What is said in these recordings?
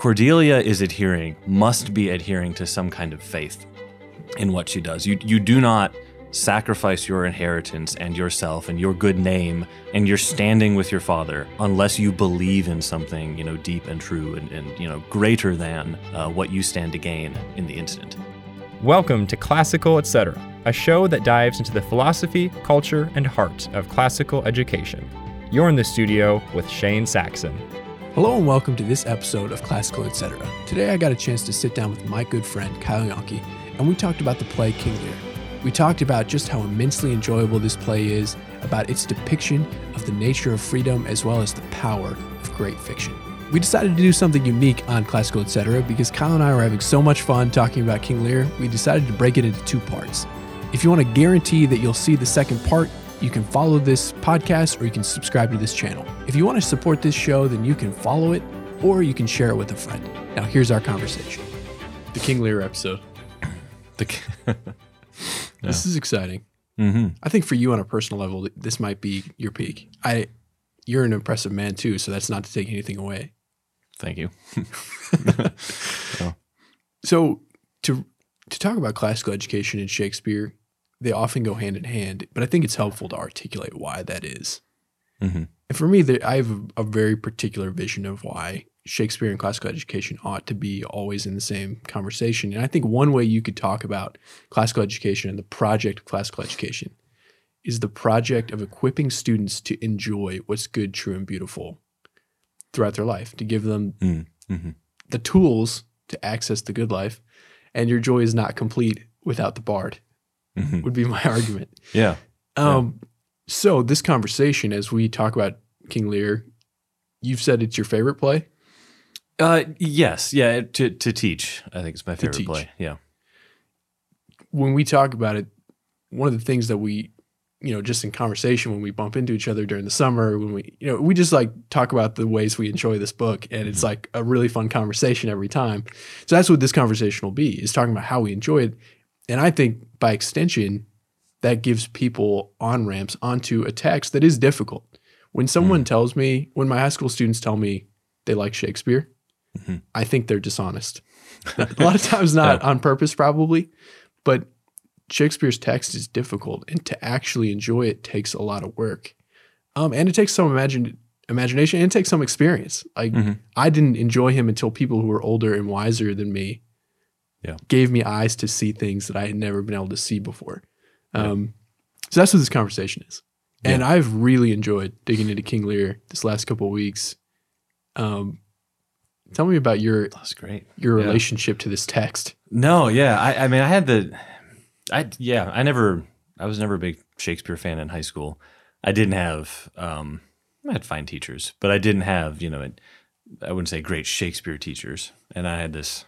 Cordelia is adhering, must be adhering to some kind of faith in what she does. You you do not sacrifice your inheritance and yourself and your good name and your standing with your father unless you believe in something you know deep and true and, and you know greater than uh, what you stand to gain in the incident. Welcome to Classical Etc., a show that dives into the philosophy, culture, and heart of classical education. You're in the studio with Shane Saxon. Hello and welcome to this episode of Classical Etc. Today I got a chance to sit down with my good friend Kyle Yonke, and we talked about the play King Lear. We talked about just how immensely enjoyable this play is, about its depiction of the nature of freedom as well as the power of great fiction. We decided to do something unique on Classical Etc. because Kyle and I were having so much fun talking about King Lear, we decided to break it into two parts. If you want to guarantee that you'll see the second part, you can follow this podcast or you can subscribe to this channel. If you want to support this show, then you can follow it or you can share it with a friend. Now, here's our conversation. The King Lear episode. The, This is exciting. hmm I think for you on a personal level, this might be your peak. I, you're an impressive man too, so that's not to take anything away. Thank you. So to to talk about classical education and Shakespeare, they often go hand in hand, but I think it's helpful to articulate why that is. Mhm. And for me, I have a, very particular vision of why Shakespeare and classical education ought to be always in the same conversation. And I think one way you could talk about classical education and the project of classical education is the project of equipping students to enjoy what's good, true, and beautiful throughout their life, to give them Mm, mhm. the tools to access the good life, and your joy is not complete without the bard. Mhm. Would be my argument. Yeah. Um, so this conversation, as we talk about King Lear, you've said it's your favorite play. Uh, yes. Yeah. To to teach, I think it's my favorite play. Yeah. When we talk about it, one of the things that we, you know, just in conversation when we bump into each other during the summer, when we, you know, we just like talk about the ways we enjoy this book, and it's like a really fun conversation every time. So that's what this conversation will be: is talking about how we enjoy it, and I think by extension, that gives people on ramps onto a text that is difficult. When someone tells me, when my high school students tell me they like Shakespeare, Mhm. I think they're dishonest. a lot of times not on purpose, probably, but Shakespeare's text is difficult, and to actually enjoy it takes a lot of work, um, and it takes some imagine imagination and it takes some experience. Like Mhm. I didn't enjoy him until people who were older and wiser than me, Yeah. gave me eyes to see things that I had never been able to see before. Um, So that's what this conversation is, and I've really enjoyed digging into King Lear this last couple of weeks. Um, tell me about your That's great. your Yeah. relationship to this text. No, yeah. I, I mean, I had the, I yeah. I never. I was never a big Shakespeare fan in high school. I didn't have. um I had fine teachers, but I didn't have. You know, I wouldn't say great Shakespeare teachers. And I had this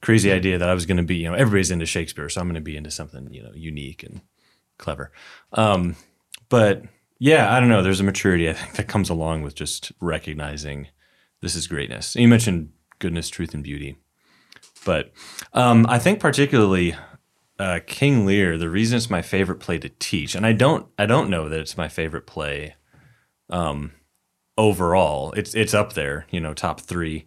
crazy idea that I was going to be. You know, everybody's into Shakespeare, so I'm going to be into something you know unique and clever. Um, but yeah, I don't know. There's a maturity I think that comes along with just recognizing this is greatness. And you mentioned goodness, truth, and beauty. But um, I think particularly uh, King Lear. The reason it's my favorite play to teach, and I don't, I don't know that it's my favorite play um, overall. It's it's up there, you know, top three.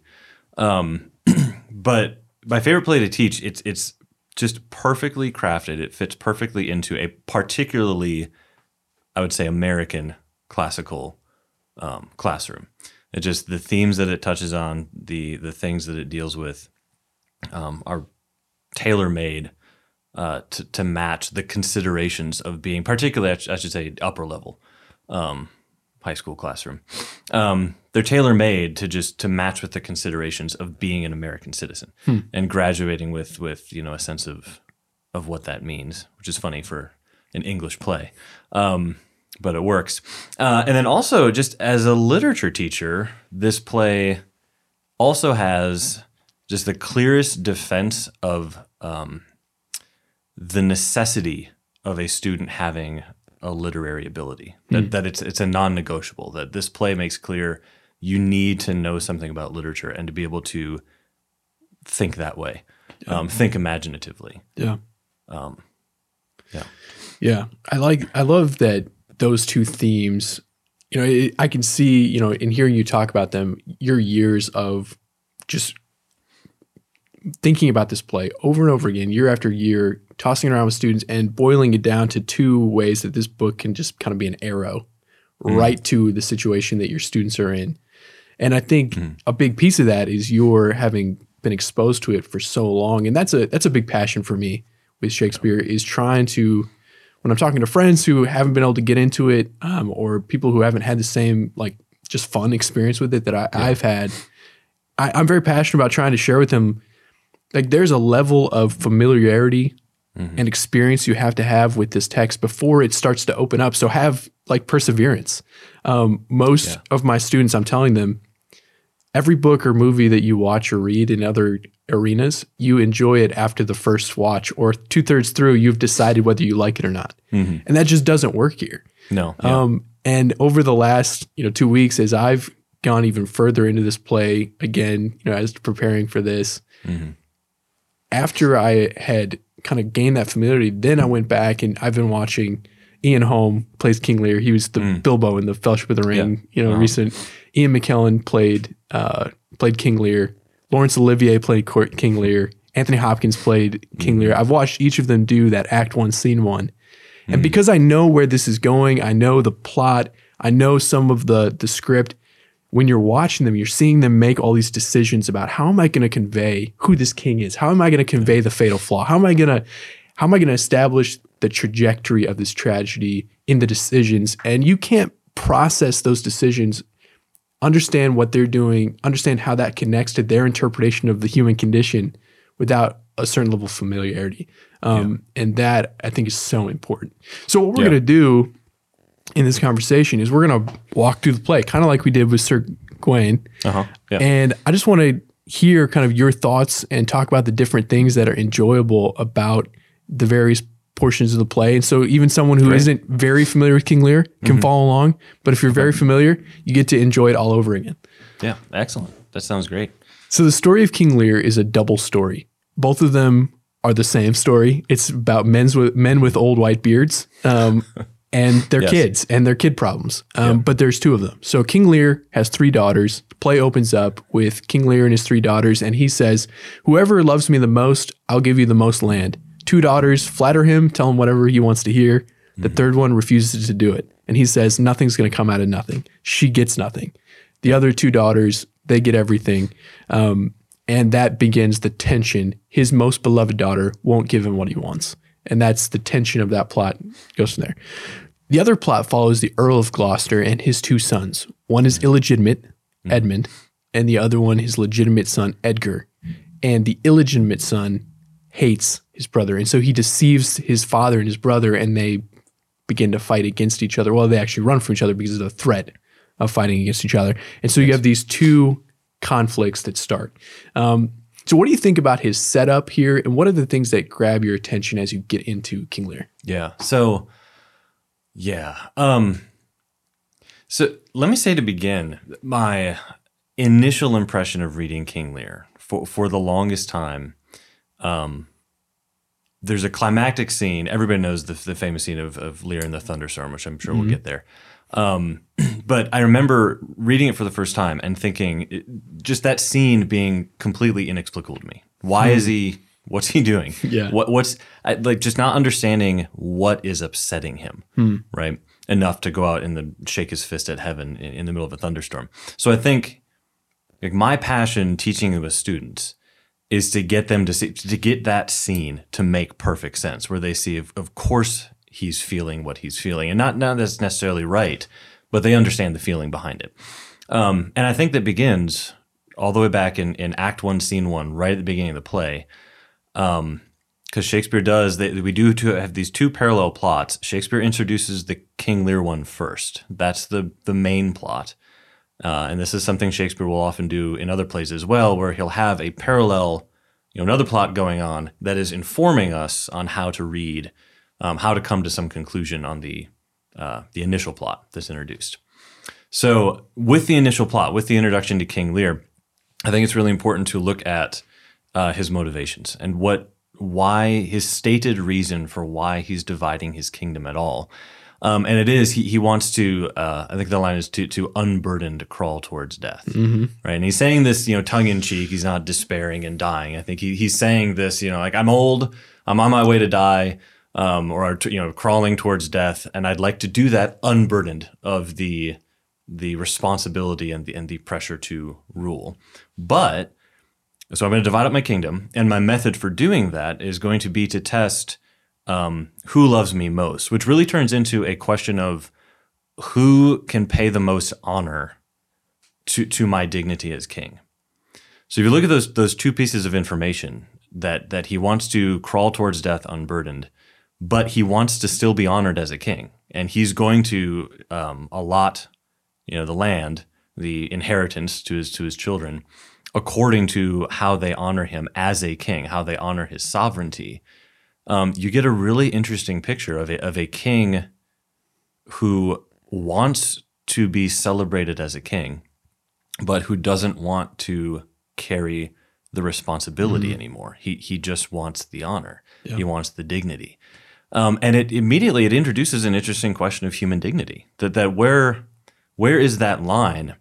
Um, but my favorite play to teach, it's it's just perfectly crafted. It fits perfectly into a particularly, I would say, American classical um, classroom. It just the themes that it touches on, the the things that it deals with, um, are tailor made uh, to to match the considerations of being, particularly I, sh- I should say, upper level um, high school classroom. Um, they're tailor made to just to match with the considerations of being an American citizen and graduating with with you know a sense of of what that means, which is funny for an English play. Um, but it works. Uh, and then also, just as a literature teacher, this play also has just the clearest defense of um, the necessity of a student having a literary ability. That, that it's it's a non-negotiable. That this play makes clear you need to know something about literature and to be able to think that way, um, think imaginatively. Yeah. Um, yeah. Yeah. I like, I love that those two themes, you know, it, I can see, you know, in hearing you talk about them, your years of just thinking about this play over and over again, year after year, tossing it around with students and boiling it down to two ways that this book can just kind of be an arrow right to the situation that your students are in. And I think a big piece of that is your having been exposed to it for so long. And that's a that's a big passion for me with Shakespeare is trying to when I'm talking to friends who haven't been able to get into it, um, or people who haven't had the same like just fun experience with it that I, I've had, I, I'm very passionate about trying to share with them. Like, there's a level of familiarity and experience you have to have with this text before it starts to open up. So have like perseverance. Um, most Yeah. of my students, I'm telling them, every book or movie that you watch or read in other arenas, you enjoy it after the first watch or two thirds through, you've decided whether you like it or not. And that just doesn't work here. No. yeah. Um, and over the last, you know, two weeks, as I've gone even further into this play again, you know, as preparing for this, after I had kind of gained that familiarity, then I went back and I've been watching Ian Holm plays King Lear. He was the hmm. Bilbo in the Fellowship of the Ring, you know, recent. Ian McKellen played uh, played King Lear. Laurence Olivier played Court King Lear. Anthony Hopkins played King hmm. Lear. I've watched each of them do that Act One, Scene One, and hmm. because I know where this is going, I know the plot, I know some of the the script. When you're watching them, you're seeing them make all these decisions about how am I going to convey who this king is? How am I going to convey the fatal flaw? How am I going to how am I going to establish the trajectory of this tragedy in the decisions? And you can't process those decisions, understand what they're doing, understand how that connects to their interpretation of the human condition without a certain level of familiarity. Um, And that I think is so important. So, what we're Yeah. going to do in this conversation is we're going to walk through the play, kind of like we did with Sir Gawain. uh-huh. Yeah. And I just want to hear kind of your thoughts and talk about the different things that are enjoyable about the various portions of the play. And so even someone who Great. not very familiar with King Lear can follow along, but if you're very familiar, you get to enjoy it all over again. yeah. Excellent. That sounds great. So the story of King Lear is a double story. Both of them are the same story. It's about men's with men with old white beards. Um, and their Yes. kids and their kid problems. Um, But there's two of them. So King Lear has three daughters. The play opens up with King Lear and his three daughters, and he says, Whoever loves me the most, I'll give you the most land. Two daughters flatter him, tell him whatever he wants to hear. The third one refuses to do it. And he says, Nothing's going to come out of nothing. She gets nothing. The other two daughters, they get everything. Um, and that begins the tension. His most beloved daughter won't give him what he wants. And that's the tension of that plot goes from there. The other plot follows the Earl of Gloucester and his two sons. One is illegitimate, Edmund, and the other one his legitimate son, Edgar. And the illegitimate son hates his brother. And so he deceives his father and his brother, and they begin to fight against each other. Well, they actually run from each other because of the threat of fighting against each other. And so you have these two conflicts that start. Um, so, what do you think about his setup here, and what are the things that grab your attention as you get into King Lear? Yeah. So, yeah. Um, so let me say to begin, my initial impression of reading King Lear for for the longest time. Um, there's a climactic scene. Everybody knows the, the famous scene of, of Lear and the thunderstorm, which I'm sure we'll get there. Um, but I remember reading it for the first time and thinking, it- just that scene being completely inexplicable to me. Why hmm. is he? What's he doing? Yeah. What what's I, like just not understanding what is upsetting him, hmm. right? Enough to go out and the shake his fist at heaven in, in the middle of a thunderstorm. So I think like my passion teaching with students is to get them to see to get that scene to make perfect sense where they see of, of course he's feeling what he's feeling and not not that's necessarily right but they understand the feeling behind it. Um, and i think that begins all the way back in, in act one scene one right at the beginning of the play. Because shakespeare does they, we do have these two parallel plots. Shakespeare introduces the king lear one first. That's the the main plot. Uh, and this is something Shakespeare will often do in other plays as well, where he'll have a parallel, you know, another plot going on that is informing us on how to read, um, how to come to some conclusion on the uh, the initial plot that's introduced. So, with the initial plot, with the introduction to King Lear, I think it's really important to look at uh, his motivations and what, why his stated reason for why he's dividing his kingdom at all. Um, and it is he he wants to uh, I think the line is to to unburdened crawl towards death, Mm-hmm. right? And he's saying this you know tongue in cheek. He's not despairing and dying. I think he, he's saying this you know like I'm old, I'm on my way to die, um, or you know crawling towards death, and I'd like to do that unburdened of the the responsibility and the and the pressure to rule. But so I'm going to divide up my kingdom, and my method for doing that is going to be to test um, who loves me most, which really turns into a question of who can pay the most honor to to my dignity as king. So if you look at those those two pieces of information that that he wants to crawl towards death unburdened, but he wants to still be honored as a king, and he's going to um, allot, you know, the land, the inheritance to his to his children, according to how they honor him as a king, how they honor his sovereignty. Um, you get a really interesting picture of a of a king who wants to be celebrated as a king, but who doesn't want to carry the responsibility anymore. He he just wants the honor. Yeah. He wants the dignity. Um, and it immediately it introduces an interesting question of human dignity. That that where where is that line?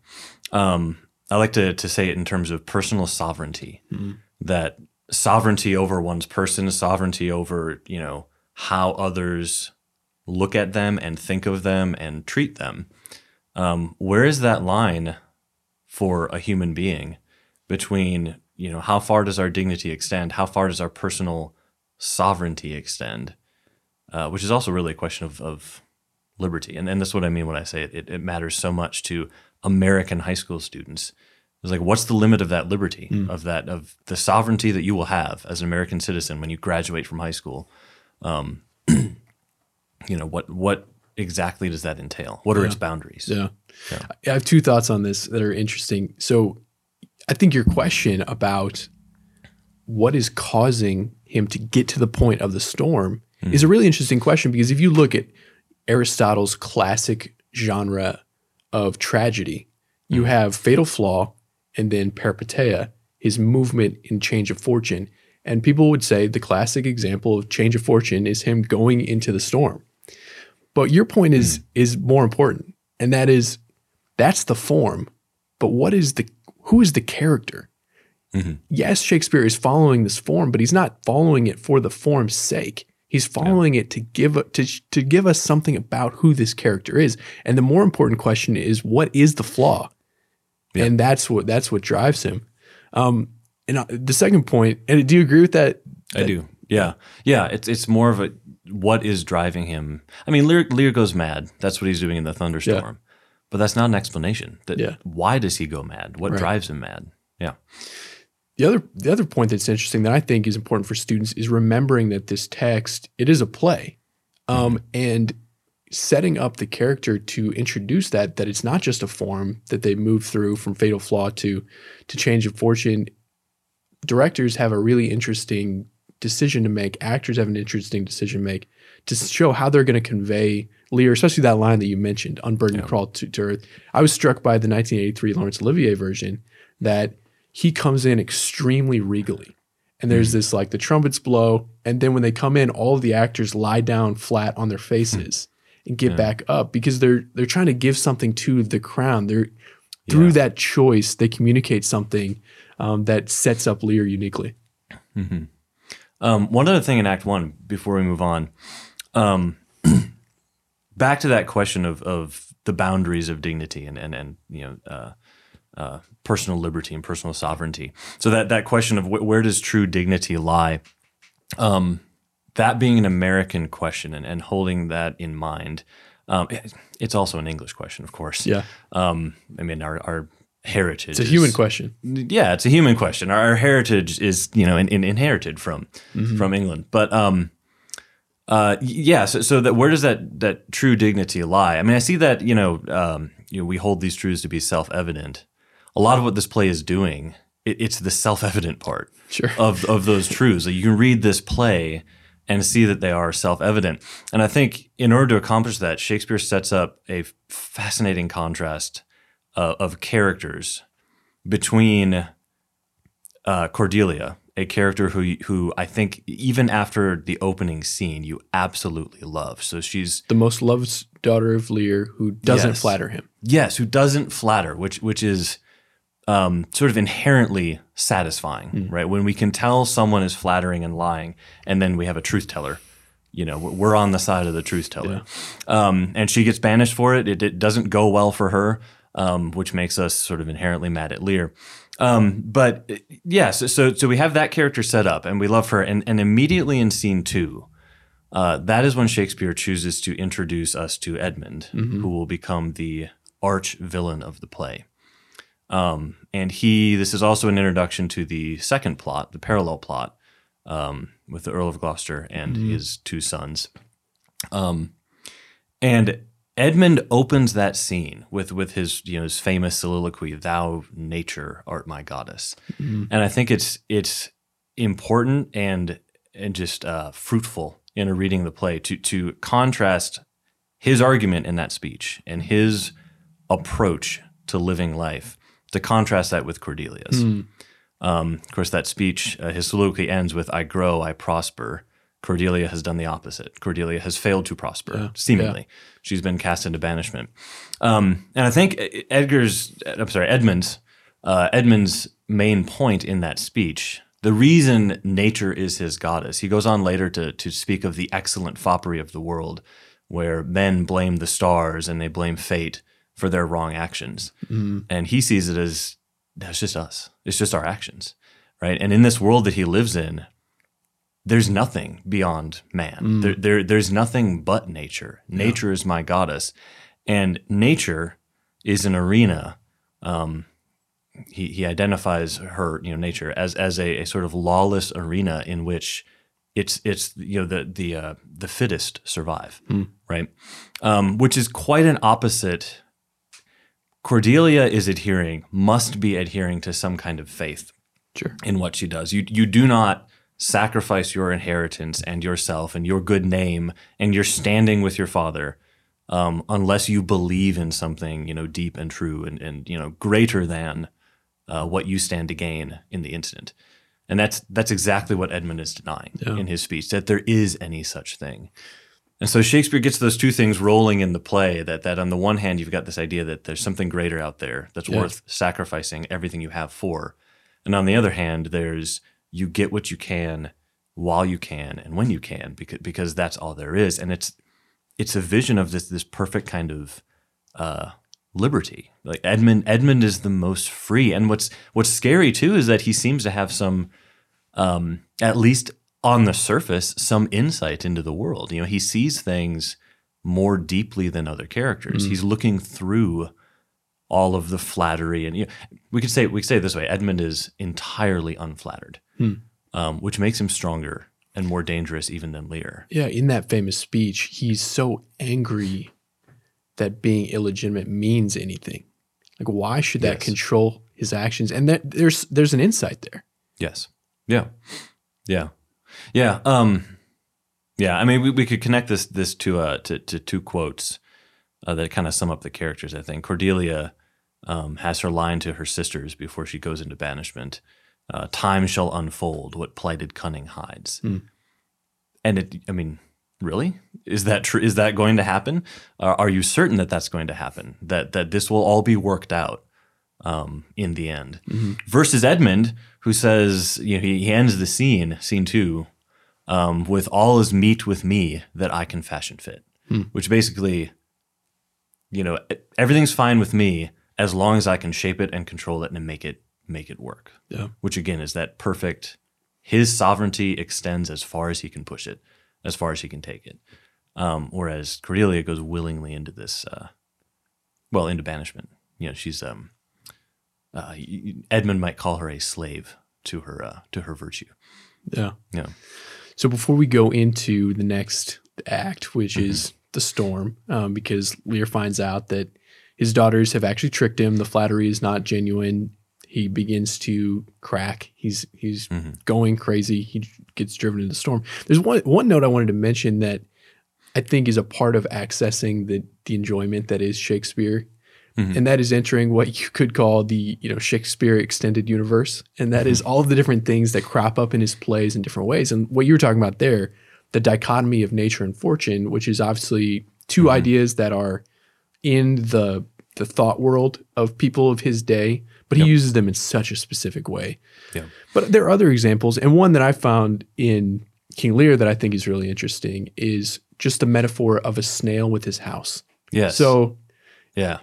Um, I like to to say it in terms of personal sovereignty. That sovereignty over one's person, sovereignty over you know how others look at them and think of them and treat them. Um, where is that line for a human being between you know how far does our dignity extend? How far does our personal sovereignty extend? Uh, which is also really a question of, of liberty, and, and that's what I mean when I say it, it. It matters so much to American high school students. It's like, what's the limit of that liberty, of that, of the sovereignty that you will have as an American citizen when you graduate from high school? Um, you know, what what exactly does that entail? What are its boundaries? Yeah. I have two thoughts on this that are interesting. So I think your question about what is causing him to get to the point of the storm Hmm. is a really interesting question because if you look at Aristotle's classic genre of tragedy, you hmm. have Fatal Flaw and then Peripeteia, his movement in Change of Fortune. And people would say the classic example of Change of Fortune is him going into the storm. But your point is hmm. is more important, and that is that's the form. But what is the who is the character? Mm-hmm. Yes, Shakespeare is following this form, but he's not following it for the form's sake. He's following it to give to to give us something about who this character is. And the more important question is what is the flaw? And that's what that's what drives him. Um, and uh, the second point, and do you agree with that? I do. Yeah, yeah. It's it's more of a what is driving him. I mean, Lear, Lear goes mad. That's what he's doing in the thunderstorm. But that's not an explanation. That Yeah. why does he go mad? What Right. drives him mad? Yeah. The other the other point that's interesting that I think is important for students is remembering that this text it is a play, um, and setting up the character to introduce that that it's not just a form that they move through from Fatal Flaw to to Change of Fortune. Directors have a really interesting decision to make. Actors have an interesting decision to make to show how they're going to convey Lear, especially that line that you mentioned, "Unburdened crawl to, to earth." I was struck by the 1983 Laurence Olivier version that he comes in extremely regally. And there's this like the trumpets blow, and then when they come in, all of the actors lie down flat on their faces and get back up because they're they're trying to give something to the crown. They're through Yeah. that choice, they communicate something um, that sets up Lear uniquely. Um, one other thing in Act One before we move on, um, back to that question of of the boundaries of dignity and and and you know. Uh, uh, personal liberty and personal sovereignty. So that that question of wh- where does true dignity lie, um, that being an American question and, and holding that in mind, um, it- it's also an English question, of course. Yeah, Um, I mean, our, our heritage. it's a human is- question. yeah, it's a human question. Our, our heritage is you know in, in, inherited from from England, but um, uh, yeah. So, so that where does that that true dignity lie? I mean, I see that you know um, you know we hold these truths to be self evident. A lot of what this play is doing, it, it's the self evident part Sure. of of those truths. Like you can read this play and see that they are self evident. And I think in order to accomplish that, Shakespeare sets up a fascinating contrast uh, of characters between uh, Cordelia a character who who I think even after the opening scene you absolutely love. So she's The most loved daughter of Lear who doesn't Yes. flatter him. yes, who doesn't flatter, which which is um, sort of inherently satisfying, right? When we can tell someone is flattering and lying, and then we have a truth teller. You know, we're on the side of the truth teller, um, and she gets banished for it. It, it doesn't go well for her, um, which makes us sort of inherently mad at Lear. Um, but uh, yeah, so, so so we have that character set up, and we love her, and and immediately in scene two, uh, that is when Shakespeare chooses to introduce us to Edmund, who will become the arch villain of the play. Um, and he, this is also an introduction to the second plot, the parallel plot, um, with the Earl of Gloucester and his two sons. Um, and Edmund opens that scene with with his you know his famous soliloquy, "Thou nature art my goddess," and I think it's it's important and and just uh, fruitful in a reading of the play to to contrast his argument in that speech and his approach to living life to contrast that with Cordelia's. Um, of course, that speech, uh, his soliloquy ends with "I grow, I prosper." Cordelia has done the opposite. Cordelia has failed to prosper, seemingly. She's been cast into banishment. Um, and I think Edgar's, I'm sorry, Edmund's, uh, Edmund's main point in that speech, the reason nature is his goddess, he goes on later to, to speak of the excellent foppery of the world, where men blame the stars and they blame fate for their wrong actions. And he sees it as that's just us. It's just our actions, right? And in this world that he lives in, there's nothing beyond man. There, there, there's nothing but nature. Nature is my goddess, and nature is an arena. Um, he he identifies her, you know, nature as as a, a sort of lawless arena in which it's it's you know the the uh, the fittest survive, right? Um, which is quite an opposite. Cordelia is adhering, must be adhering to some kind of faith Sure. in what she does. You you do not sacrifice your inheritance and yourself and your good name and your standing with your father um, unless you believe in something you know deep and true and, and you know greater than uh, what you stand to gain in the instant. And that's that's exactly what Edmund is denying in his speech that there is any such thing. And so Shakespeare gets those two things rolling in the play that that on the one hand you've got this idea that there's something greater out there that's worth sacrificing everything you have for. And on the other hand, there's you get what you can while you can and when you can because because that's all there is. And it's it's a vision of this this perfect kind of uh, liberty. Like Edmund Edmund is the most free. And what's what's scary too is that he seems to have some um, at least on the surface, some insight into the world. You know, he sees things more deeply than other characters. He's looking through all of the flattery, and you know, we could say we could say it this way: Edmund is entirely unflattered, um, which makes him stronger and more dangerous even than Lear. Yeah, in that famous speech, he's so angry that being illegitimate means anything. Like, why should that Yes. control his actions? And there, there's there's an insight there. Yes. Yeah. Yeah. Yeah. Um, yeah. I mean, we, we could connect this this to uh to, to two quotes uh, that kind of sum up the characters. I think Cordelia um, has her line to her sisters before she goes into banishment. Uh, Time shall unfold what plighted cunning hides. And it, I mean, really, is that true? Is that going to happen? Uh, are you certain that that's going to happen? That that this will all be worked out? Um, in the end. Versus Edmund, who says, you know, he, he ends the scene, scene two, um, with all is meet with me that I can fashion fit, which basically, you know, everything's fine with me as long as I can shape it and control it and make it make it work. Yeah. Which again is that perfect. His sovereignty extends as far as he can push it, as far as he can take it. Um, whereas Cordelia goes willingly into this, uh, well, into banishment. You know, she's um, uh, Edmund might call her a slave to her uh, to her virtue. Yeah. Yeah. So before we go into the next act, which is the storm, um, because Lear finds out that his daughters have actually tricked him, the flattery is not genuine. He begins to crack. He's he's going crazy. He gets driven into the storm. There's one one note I wanted to mention that I think is a part of accessing the the enjoyment that is Shakespeare. Mhm. and that is entering what you could call the you know Shakespeare extended universe, and that is all of the different things that crop up in his plays in different ways. And what you were talking about there, the dichotomy of nature and fortune, which is obviously 2 Mhm. ideas that are in the the thought world of people of his day, but he Yep. uses them in such a specific way. Yeah. But there are other examples, and one that I found in King Lear that I think is really interesting is just the metaphor of a snail with his house. Yes. So yeah.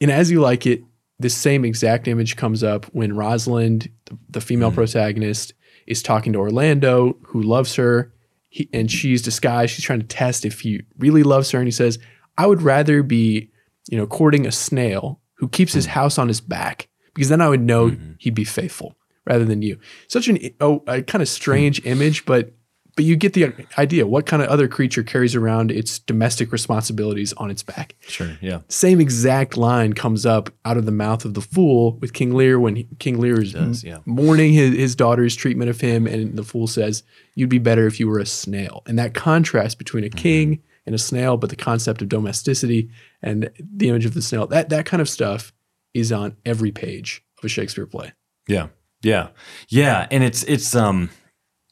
In As You Like It, this same exact image comes up when Rosalind, the, the female Mhm. protagonist, is talking to Orlando, who loves her, he, and she's disguised. She's trying to test if he really loves her, and he says, "I would rather be, you know, courting a snail who keeps his house on his back, because then I would know Mhm. he'd be faithful rather than you." Such an oh, a kind of strange image, but but you get the idea. What kind of other creature carries around its domestic responsibilities on its back? Sure. Yeah. same exact line comes up out of the mouth of the fool with King Lear when he, King Lear is does, yeah. mourning his, his daughter's treatment of him, and the fool says, "You'd be better if you were a snail." And that contrast between Mm-hmm. a king and a snail, but the concept of domesticity and the image of the snail that that kind of stuff is on every page of a Shakespeare play. Yeah. Yeah. Yeah. And it's it's um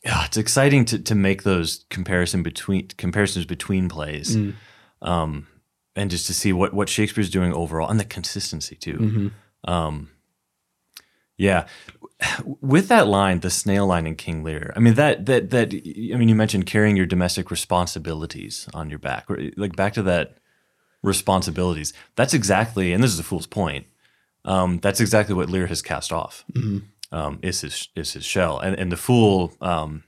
yeah, it's exciting to to make those comparison between comparisons between plays. Mm. Um and just to see what what Shakespeare's doing overall and the consistency too. Mhm. Um yeah. With that line, the snail line in King Lear, I mean that that that I mean you mentioned carrying your domestic responsibilities on your back. Like back to that responsibilities. That's exactly and this is a fool's point. Um, that's exactly what Lear has cast off Mhm. Um, is his is his shell, and and the fool um,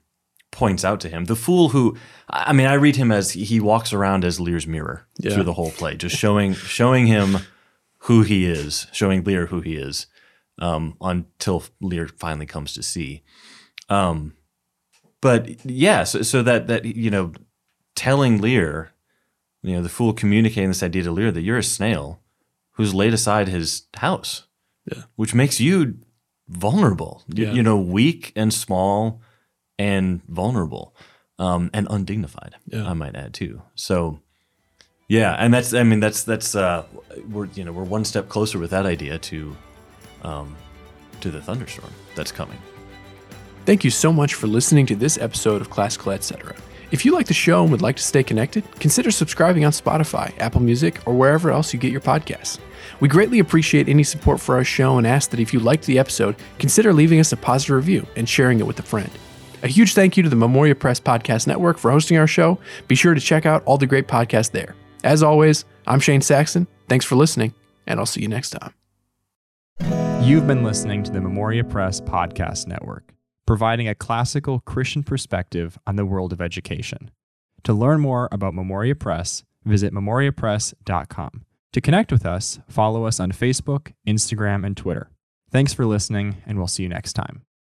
points out to him the fool who I mean I read him as he- he walks around as Lear's mirror Yeah. through the whole play, just showing showing him who he is, showing Lear who he is, um, until Lear finally comes to see. Um, but yeah, so, so that that you know, telling Lear, you know, the fool communicating this idea to Lear that you're a snail who's laid aside his house, Yeah. which makes you vulnerable. You, Yeah. you know, weak and small and vulnerable, um, and undignified. Yeah. I might add too. So. Yeah, and that's I mean that's that's uh we're you know we're one step closer with that idea to um to the thunderstorm that's coming. Thank you so much for listening to this episode of Classical Etc. If you like the show and would like to stay connected, consider subscribing on Spotify, Apple Music, or wherever else you get your podcasts. We greatly appreciate any support for our show and ask that if you liked the episode, consider leaving us a positive review and sharing it with a friend. A huge thank you to the Memoria Press Podcast Network for hosting our show. Be sure to check out all the great podcasts there. As always, I'm Shane Saxon. Thanks for listening, and I'll see you next time. You've been listening to the Memoria Press Podcast Network, providing a classical Christian perspective on the world of education. To learn more about Memoria Press, visit memoriapress.com. To connect with us, follow us on Facebook, Instagram, and Twitter. Thanks for listening, and we'll see you next time.